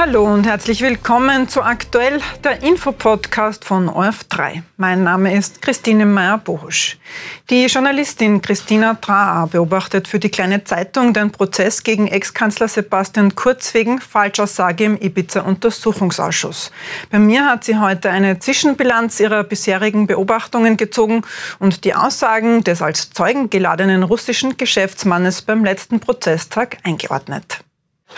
Hallo und herzlich willkommen zu Aktuell, der Infopodcast von ORF3. Mein Name ist Christine Meyer-Bohusch. Die Journalistin Christina Traar beobachtet für die Kleine Zeitung den Prozess gegen Ex-Kanzler Sebastian Kurz wegen Falschaussage im Ibiza-Untersuchungsausschuss. Bei mir hat sie heute eine Zwischenbilanz ihrer bisherigen Beobachtungen gezogen und die Aussagen des als Zeugen geladenen russischen Geschäftsmannes beim letzten Prozesstag eingeordnet.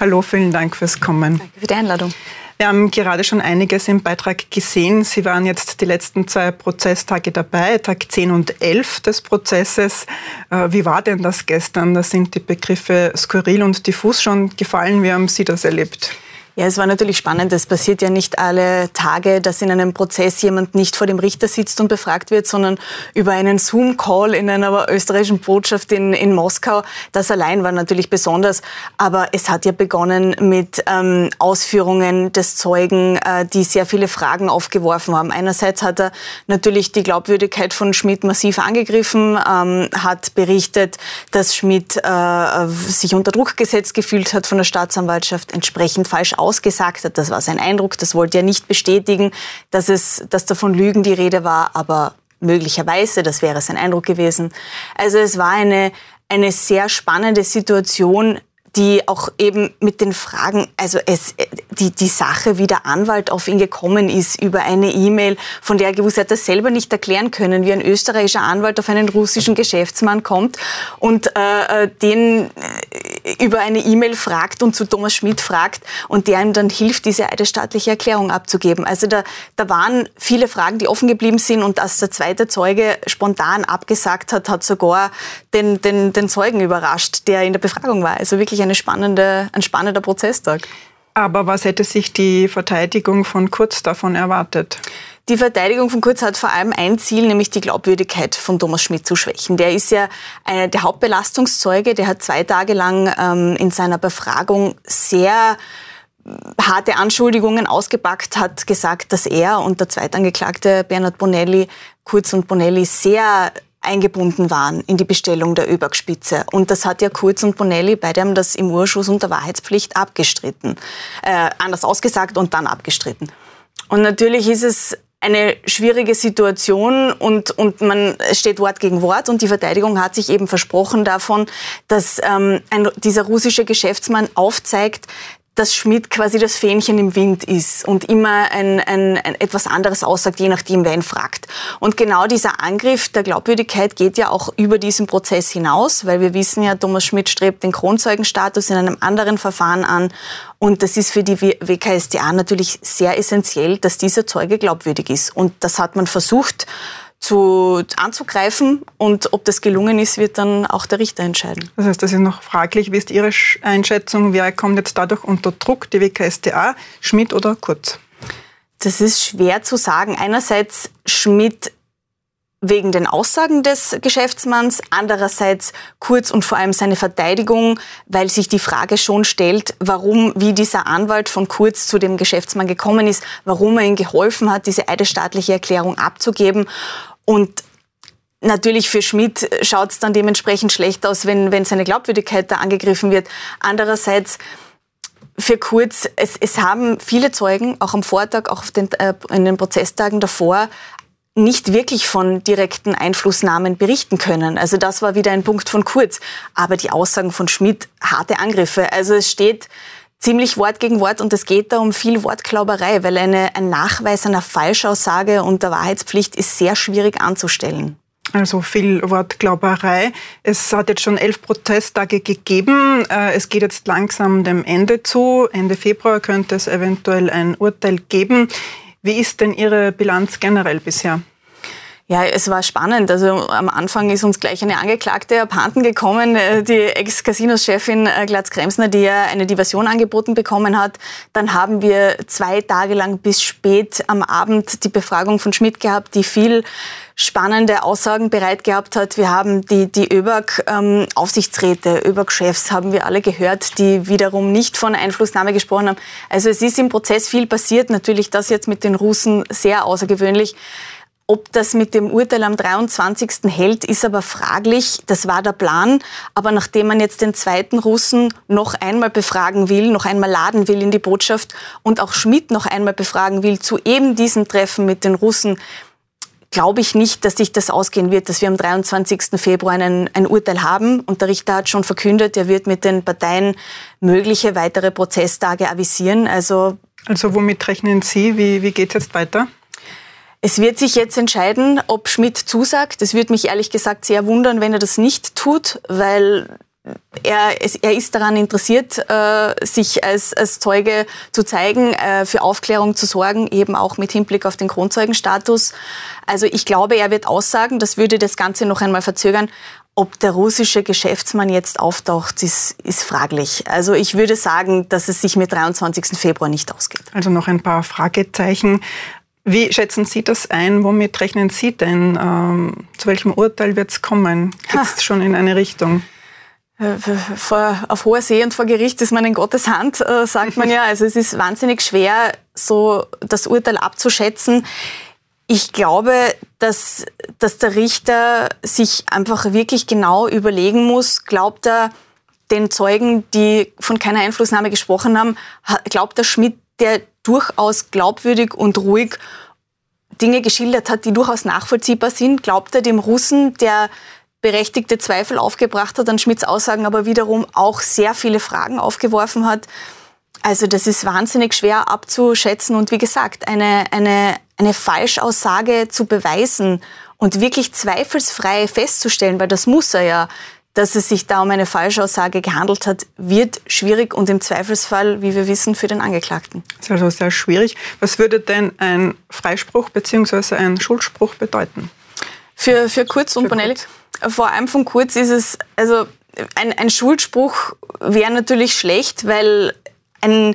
Hallo, vielen Dank fürs Kommen. Danke für die Einladung. Wir haben gerade schon einiges im Beitrag gesehen. Sie waren jetzt die letzten zwei Prozesstage dabei, Tag 10 und 11 des Prozesses. Äh, wie war denn das gestern? Da sind die Begriffe skurril und diffus schon gefallen. Wie haben Sie das erlebt? Ja, es war natürlich spannend. Es passiert ja nicht alle Tage, dass in einem Prozess jemand nicht vor dem Richter sitzt und befragt wird, sondern über einen Zoom-Call in einer österreichischen Botschaft in, in Moskau. Das allein war natürlich besonders. Aber es hat ja begonnen mit ähm, Ausführungen des Zeugen, äh, die sehr viele Fragen aufgeworfen haben. Einerseits hat er natürlich die Glaubwürdigkeit von Schmidt massiv angegriffen, ähm, hat berichtet, dass Schmidt äh, sich unter Druck gesetzt gefühlt hat von der Staatsanwaltschaft, entsprechend falsch ausgesagt hat. Das war sein Eindruck. Das wollte er nicht bestätigen, dass, es, dass da Lügen die Rede war, aber möglicherweise, das wäre sein Eindruck gewesen. Also es war eine, eine sehr spannende Situation, die auch eben mit den Fragen, also es, die, die Sache, wie der Anwalt auf ihn gekommen ist über eine E-Mail, von der er gewusst hat, das selber nicht erklären können, wie ein österreichischer Anwalt auf einen russischen Geschäftsmann kommt und äh, äh den über eine E-Mail fragt und zu Thomas Schmidt fragt und der ihm dann hilft, diese eidesstaatliche Erklärung abzugeben. Also da, da waren viele Fragen, die offen geblieben sind und dass der zweite Zeuge spontan abgesagt hat, hat sogar den, den, den Zeugen überrascht, der in der Befragung war. Also wirklich eine spannende, ein spannender Prozesstag. Aber was hätte sich die Verteidigung von Kurz davon erwartet? Die Verteidigung von Kurz hat vor allem ein Ziel, nämlich die Glaubwürdigkeit von Thomas Schmidt zu schwächen. Der ist ja äh, der Hauptbelastungszeuge, der hat zwei Tage lang ähm, in seiner Befragung sehr harte Anschuldigungen ausgepackt, hat gesagt, dass er und der Zweitangeklagte Bernhard Bonelli, Kurz und Bonelli, sehr eingebunden waren in die Bestellung der ÖBAG-Spitze. Und das hat ja Kurz und Bonelli beide haben das im Urschuss unter Wahrheitspflicht abgestritten. Äh, anders ausgesagt und dann abgestritten. Und natürlich ist es eine schwierige Situation und, und man steht Wort gegen Wort und die Verteidigung hat sich eben versprochen davon, dass ähm, ein, dieser russische Geschäftsmann aufzeigt, dass Schmidt quasi das Fähnchen im Wind ist und immer ein, ein, ein etwas anderes aussagt, je nachdem, wer ihn fragt. Und genau dieser Angriff der Glaubwürdigkeit geht ja auch über diesen Prozess hinaus, weil wir wissen ja, Thomas Schmidt strebt den Kronzeugenstatus in einem anderen Verfahren an. Und das ist für die WKSDA natürlich sehr essentiell, dass dieser Zeuge glaubwürdig ist. Und das hat man versucht, zu, anzugreifen. Und ob das gelungen ist, wird dann auch der Richter entscheiden. Das heißt, das ist noch fraglich. Wie ist Ihre Einschätzung? Wer kommt jetzt dadurch unter Druck? Die WKStA, Schmidt oder Kurz? Das ist schwer zu sagen. Einerseits Schmidt wegen den Aussagen des Geschäftsmanns, andererseits Kurz und vor allem seine Verteidigung, weil sich die Frage schon stellt, warum, wie dieser Anwalt von Kurz zu dem Geschäftsmann gekommen ist, warum er ihm geholfen hat, diese eidesstaatliche Erklärung abzugeben. Und Natürlich für Schmidt schaut es dann dementsprechend schlecht aus, wenn, wenn seine Glaubwürdigkeit da angegriffen wird. Andererseits für Kurz, es, es haben viele Zeugen, auch am Vortag, auch den, äh, in den Prozesstagen davor, nicht wirklich von direkten Einflussnahmen berichten können. Also das war wieder ein Punkt von Kurz. Aber die Aussagen von Schmidt, harte Angriffe. Also es steht ziemlich Wort gegen Wort und es geht da um viel Wortklauberei, weil eine, ein Nachweis einer Falschaussage und der Wahrheitspflicht ist sehr schwierig anzustellen. Also viel Wortglauberei. Es hat jetzt schon elf Protesttage gegeben. Äh, es geht jetzt langsam dem Ende zu. Ende Februar könnte es eventuell ein Urteil geben. Wie ist denn Ihre Bilanz generell bisher? Ja, es war spannend. Also am Anfang ist uns gleich eine Angeklagte abhanden gekommen, äh, die Ex-Casinos-Chefin äh, Glatz-Kremsner, die ja eine Diversion angeboten bekommen hat. Dann haben wir zwei Tage lang bis spät am Abend die Befragung von Schmidt gehabt, die viel spannende Aussagen bereit gehabt hat. Wir haben die, die ÖBAG-Aufsichtsräte, ähm, ÖBAG-Chefs haben wir alle gehört, die wiederum nicht von Einflussnahme gesprochen haben. Also es ist im Prozess viel passiert. Natürlich das jetzt mit den Russen sehr außergewöhnlich. Ob das mit dem Urteil am 23. hält, ist aber fraglich. Das war der Plan. Aber nachdem man jetzt den zweiten Russen noch einmal befragen will, noch einmal laden will in die Botschaft und auch Schmidt noch einmal befragen will zu eben diesem Treffen mit den Russen, glaube ich nicht, dass sich das ausgehen wird, dass wir am 23. Februar einen, ein Urteil haben. Und der Richter hat schon verkündet, er wird mit den Parteien mögliche weitere Prozesstage avisieren. Also, also womit rechnen Sie? Wie, wie geht es jetzt weiter? Es wird sich jetzt entscheiden, ob Schmidt zusagt. Es würde mich ehrlich gesagt sehr wundern, wenn er das nicht tut, weil er, er ist daran interessiert, äh, sich als, als Zeuge zu zeigen, äh, für Aufklärung zu sorgen, eben auch mit Hinblick auf den Kronzeugenstatus. Also ich glaube, er wird aussagen, das würde das Ganze noch einmal verzögern. Ob der russische Geschäftsmann jetzt auftaucht, ist, ist fraglich. Also ich würde sagen, dass es sich mit 23. Februar nicht ausgeht. Also noch ein paar Fragezeichen. Wie schätzen Sie das ein? Womit rechnen Sie denn? Ähm, zu welchem Urteil wird es kommen? Geht es schon in eine Richtung? Äh, vor, auf hoher See und vor Gericht ist man in Gottes Hand, äh, sagt man ja. Also es ist wahnsinnig schwer, so das Urteil abzuschätzen. Ich glaube, dass, dass der Richter sich einfach wirklich genau überlegen muss, glaubt er den Zeugen, die von keiner Einflussnahme gesprochen haben, glaubt der Schmidt, der durchaus glaubwürdig und ruhig Dinge geschildert hat, die durchaus nachvollziehbar sind. Glaubt er dem Russen, der berechtigte Zweifel aufgebracht hat an Schmidts Aussagen, aber wiederum auch sehr viele Fragen aufgeworfen hat. Also das ist wahnsinnig schwer abzuschätzen und wie gesagt, eine, eine, eine Falschaussage zu beweisen und wirklich zweifelsfrei festzustellen, weil das muss er ja, dass es sich da um eine Falschaussage gehandelt hat, wird schwierig und im Zweifelsfall, wie wir wissen, für den Angeklagten. Das ist also sehr schwierig. Was würde denn ein Freispruch bzw. ein Schuldspruch bedeuten? Für, für Kurz und Bonelli? Vor allem von Kurz ist es, also ein, ein Schuldspruch wäre natürlich schlecht, weil ein,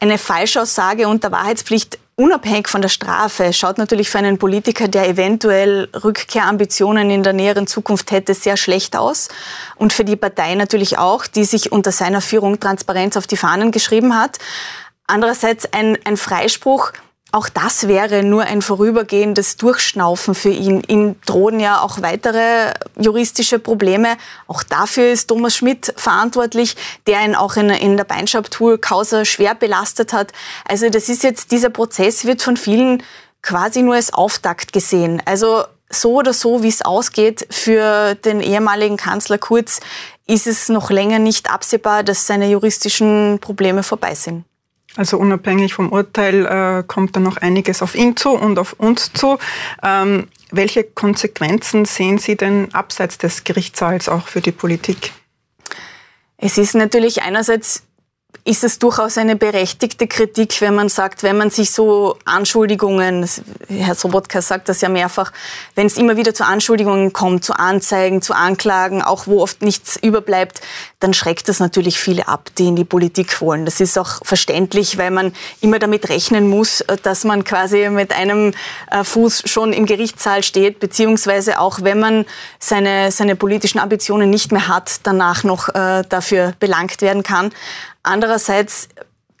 eine Falschaussage unter Wahrheitspflicht unabhängig von der Strafe schaut natürlich für einen Politiker, der eventuell Rückkehrambitionen in der näheren Zukunft hätte, sehr schlecht aus. Und für die Partei natürlich auch, die sich unter seiner Führung Transparenz auf die Fahnen geschrieben hat. Andererseits ein, ein Freispruch auch das wäre nur ein vorübergehendes Durchschnaufen für ihn. Ihm drohen ja auch weitere juristische Probleme. Auch dafür ist Thomas Schmidt verantwortlich, der ihn auch in, in der Beinschab-Tour-Causa schwer belastet hat. Also das ist jetzt, dieser Prozess wird von vielen quasi nur als Auftakt gesehen. Also so oder so, wie es ausgeht für den ehemaligen Kanzler Kurz, ist es noch länger nicht absehbar, dass seine juristischen Probleme vorbei sind. Also unabhängig vom Urteil äh, kommt da noch einiges auf ihn zu und auf uns zu. Ähm, welche Konsequenzen sehen Sie denn abseits des Gerichtssaals auch für die Politik? Es ist natürlich einerseits ist es durchaus eine berechtigte Kritik, wenn man sagt, wenn man sich so Anschuldigungen, Herr Sobotka sagt das ja mehrfach, wenn es immer wieder zu Anschuldigungen kommt, zu Anzeigen, zu Anklagen, auch wo oft nichts überbleibt, dann schreckt das natürlich viele ab, die in die Politik wollen. Das ist auch verständlich, weil man immer damit rechnen muss, dass man quasi mit einem äh, Fuß schon im Gerichtssaal steht, beziehungsweise auch wenn man seine, seine politischen Ambitionen nicht mehr hat, danach noch äh, dafür belangt werden kann. Andererseits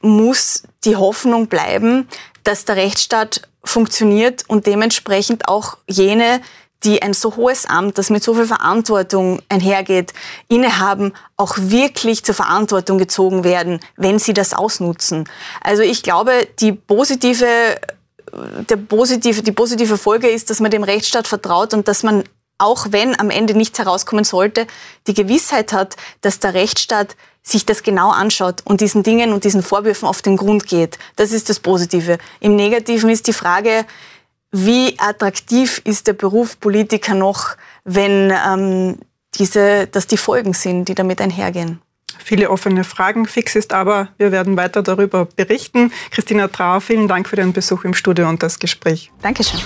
muss die Hoffnung bleiben, dass der Rechtsstaat funktioniert und dementsprechend auch jene, die ein so hohes Amt, das mit so viel Verantwortung einhergeht, innehaben, auch wirklich zur Verantwortung gezogen werden, wenn sie das ausnutzen. Also ich glaube, die positive, der positive, die positive Folge ist, dass man dem Rechtsstaat vertraut und dass man, auch wenn am Ende nichts herauskommen sollte, die Gewissheit hat, dass der Rechtsstaat sich das genau anschaut und diesen Dingen und diesen Vorwürfen auf den Grund geht. Das ist das Positive. Im Negativen ist die Frage, wie attraktiv ist der Beruf Politiker noch, wenn ähm, diese, dass die Folgen sind, die damit einhergehen? Viele offene Fragen. Fix ist aber, wir werden weiter darüber berichten. Christina Trauer, vielen Dank für den Besuch im Studio und das Gespräch. Dankeschön.